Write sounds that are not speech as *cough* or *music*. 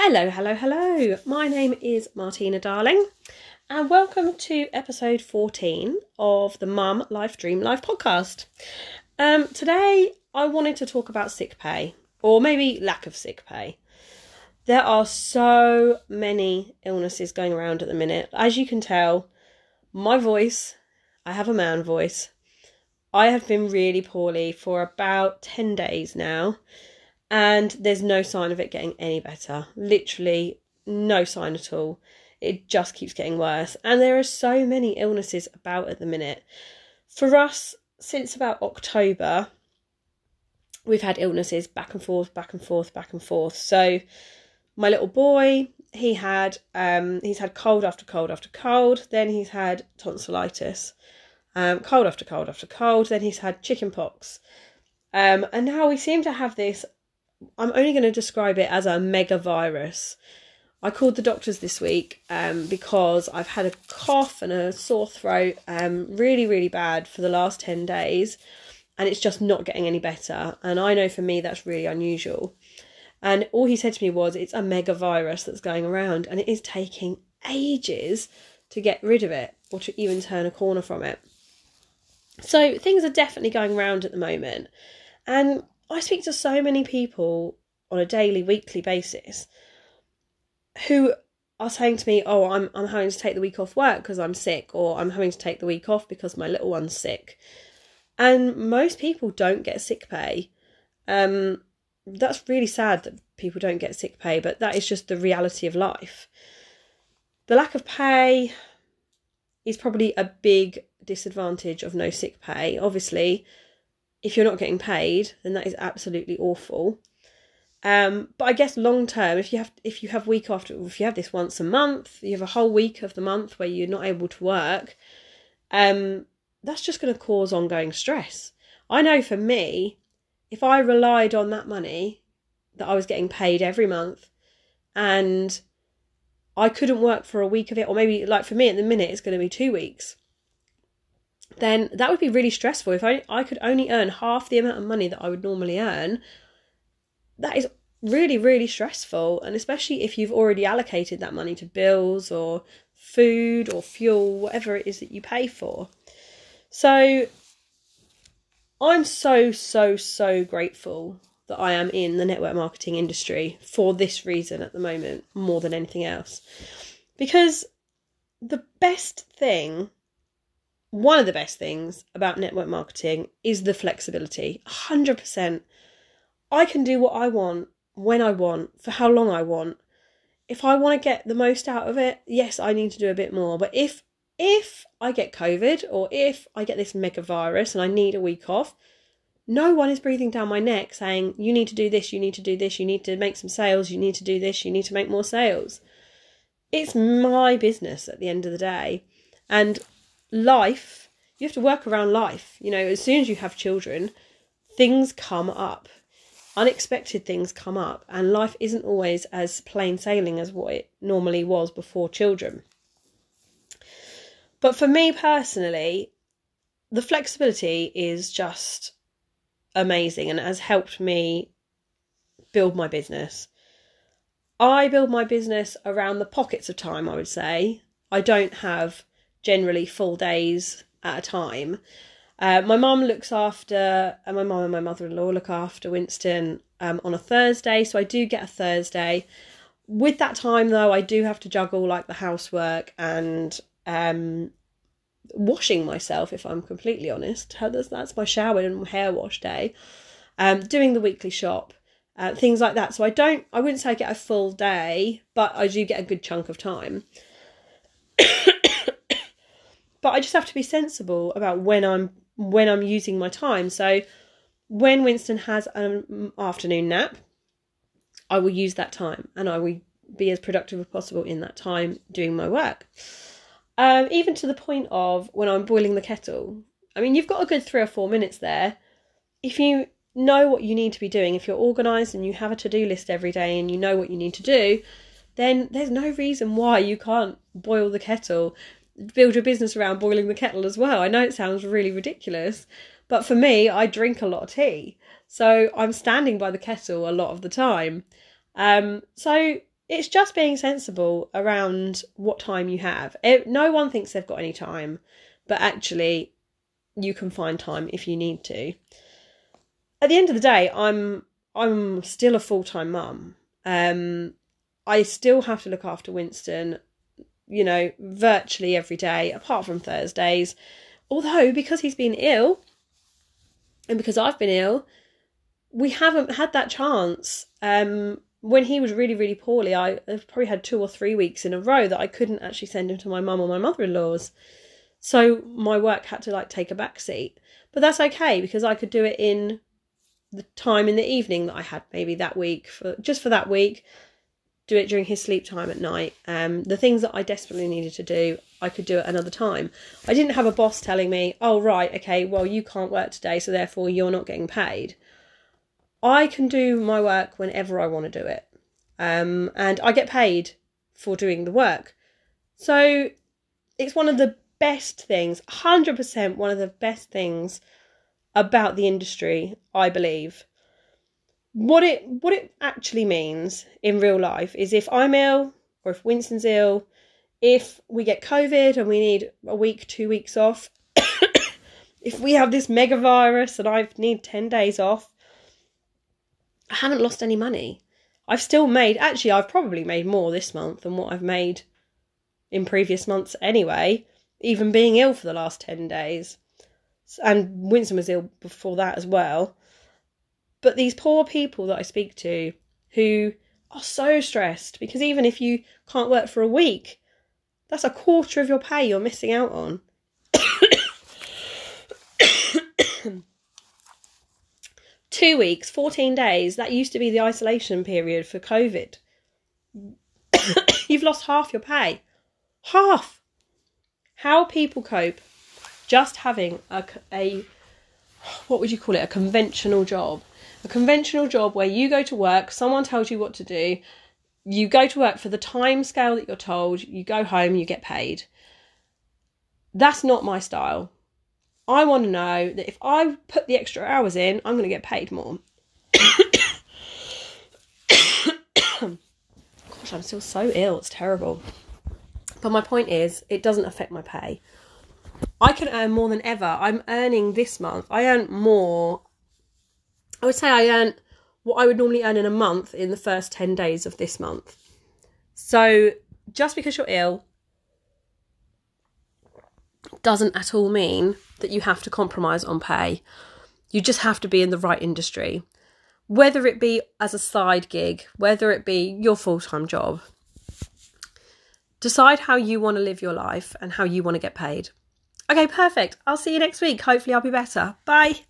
Hello, hello, hello. My name is Martina Darling, and welcome to episode 14 of the Mum Life Dream Life podcast. Um, today, I wanted to talk about sick pay, or maybe lack of sick pay. There are so many illnesses going around at the minute. As you can tell, my voice, I have a man voice. I have been really poorly for about 10 days now and there's no sign of it getting any better. Literally, no sign at all. It just keeps getting worse. And there are so many illnesses about at the minute. For us, since about October, we've had illnesses back and forth, back and forth, back and forth. So, my little boy, he had um, he's had cold after cold after cold. Then he's had tonsillitis, um, cold after cold after cold. Then he's had chicken pox. Um, and now we seem to have this I'm only going to describe it as a mega virus. I called the doctors this week um, because I've had a cough and a sore throat, um, really, really bad for the last 10 days, and it's just not getting any better. And I know for me that's really unusual. And all he said to me was, It's a mega virus that's going around, and it is taking ages to get rid of it or to even turn a corner from it. So things are definitely going around at the moment. And I speak to so many people on a daily, weekly basis who are saying to me, "Oh, I'm I'm having to take the week off work because I'm sick, or I'm having to take the week off because my little one's sick," and most people don't get sick pay. Um, that's really sad that people don't get sick pay, but that is just the reality of life. The lack of pay is probably a big disadvantage of no sick pay. Obviously, if you're not getting paid, then that is absolutely awful. Um, but I guess long term, if you have if you have week after if you have this once a month, you have a whole week of the month where you're not able to work, um, that's just going to cause ongoing stress. I know for me, if I relied on that money that I was getting paid every month, and I couldn't work for a week of it, or maybe like for me at the minute, it's going to be two weeks then that would be really stressful. If I, I could only earn half the amount of money that I would normally earn, that is really, really stressful. And especially if you've already allocated that money to bills or food or fuel, whatever it is that you pay for. So I'm so, so, so grateful that I am in the network marketing industry for this reason at the moment, more than anything else. Because the best thing one of the best things about network marketing is the flexibility. 100%. I can do what I want, when I want, for how long I want. If I want to get the most out of it, yes, I need to do a bit more. But if if I get COVID or if I get this mega virus and I need a week off, no one is breathing down my neck saying, you need to do this, you need to do this, you need to make some sales, you need to do this, you need to make more sales. It's my business at the end of the day. And life, you have to work around life. You know, as soon as you have children, things come up. Unexpected things come up, and life isn't always as plain sailing as what it normally was before children. But for me personally, the flexibility is just amazing and has helped me build my business. I build my business around the pockets of time, I would say. I don't have generally full days at a time. Uh, my mum looks after, and my mum and my mother in law look after Winston um, on a Thursday, so I do get a Thursday. With that time, though, I do have to juggle like the housework and um, washing myself, if I'm completely honest. That's my shower and hair wash day. Um, doing the weekly shop, uh, things like that. So I don't, I wouldn't say I get a full day, but I do get a good chunk of time *coughs* but I just have to be sensible about when I'm when I'm using my time. So when Winston has an afternoon nap, I will use that time and I will be as productive as possible in that time doing my work. Um, even to the point of when I'm boiling the kettle. I mean, you've got a good three or four minutes there. If you know what you need to be doing, if you're organised and you have a to do list every day and you know what you need to do, then there's no reason why you can't boil the kettle, build your business around boiling the kettle as well. I know it sounds really ridiculous, but for me, I drink a lot of tea. So I'm standing by the kettle a lot of the time. Um, so it's just being sensible around what time you have. It, no one thinks they've got any time, but actually, you can find time if you need to. At the end of the day, I'm I'm still a full time mum. Um, I still have to look after Winston, you know, virtually every day, apart from Thursdays. Although, because he's been ill, and because I've been ill, we haven't had that chance. Um, when he was really, really poorly, I probably had two or three weeks in a row that I couldn't actually send him to my mum or my mother in law's. So my work had to like take a back seat. But that's okay because I could do it in the time in the evening that I had maybe that week for just for that week. Do it during his sleep time at night. Um, the things that I desperately needed to do, I could do at another time. I didn't have a boss telling me, "Oh right, okay, well you can't work today, so therefore you're not getting paid." I can do my work whenever I want to do it, um, and I get paid for doing the work. So it's one of the best things, 100% one of the best things about the industry, I believe. What it what it actually means in real life is if I'm ill or if Winston's ill, if we get COVID and we need a week, two weeks off, *coughs* if we have this mega virus and I need 10 days off, I haven't lost any money. I've still made, actually, I've probably made more this month than what I've made in previous months anyway, even being ill for the last 10 days and Winston was ill before that as well. But these poor people that I speak to who are so stressed because even if you can't work for a week, that's a quarter of your pay you're missing out on. *coughs* Two weeks, 14 days, that used to be the isolation period for COVID. *coughs* You've lost half your pay. Half! How people cope just having a, a what would you call it a conventional job? A conventional job where you go to work someone tells you what to do you go to work for the time scale that you're told you go home you get paid. That's not my style. I want to know that if i put the extra hours in i'm going to get paid more. *coughs* Gosh i'm still so ill it's terrible. But my point is it doesn't affect my pay I can earn more than ever. I'm earning this month. I earn more. I would say I earn what I would normally earn in a month in the first 10 days of this month. So just because you're ill doesn't at all mean that you have to compromise on pay. You just have to be in the right industry, whether it be as a side gig, whether it be your full time job. Decide how you want to live your life and how you want to get paid. Okay, perfect. I'll see you next week. Hopefully, I'll be better. Bye.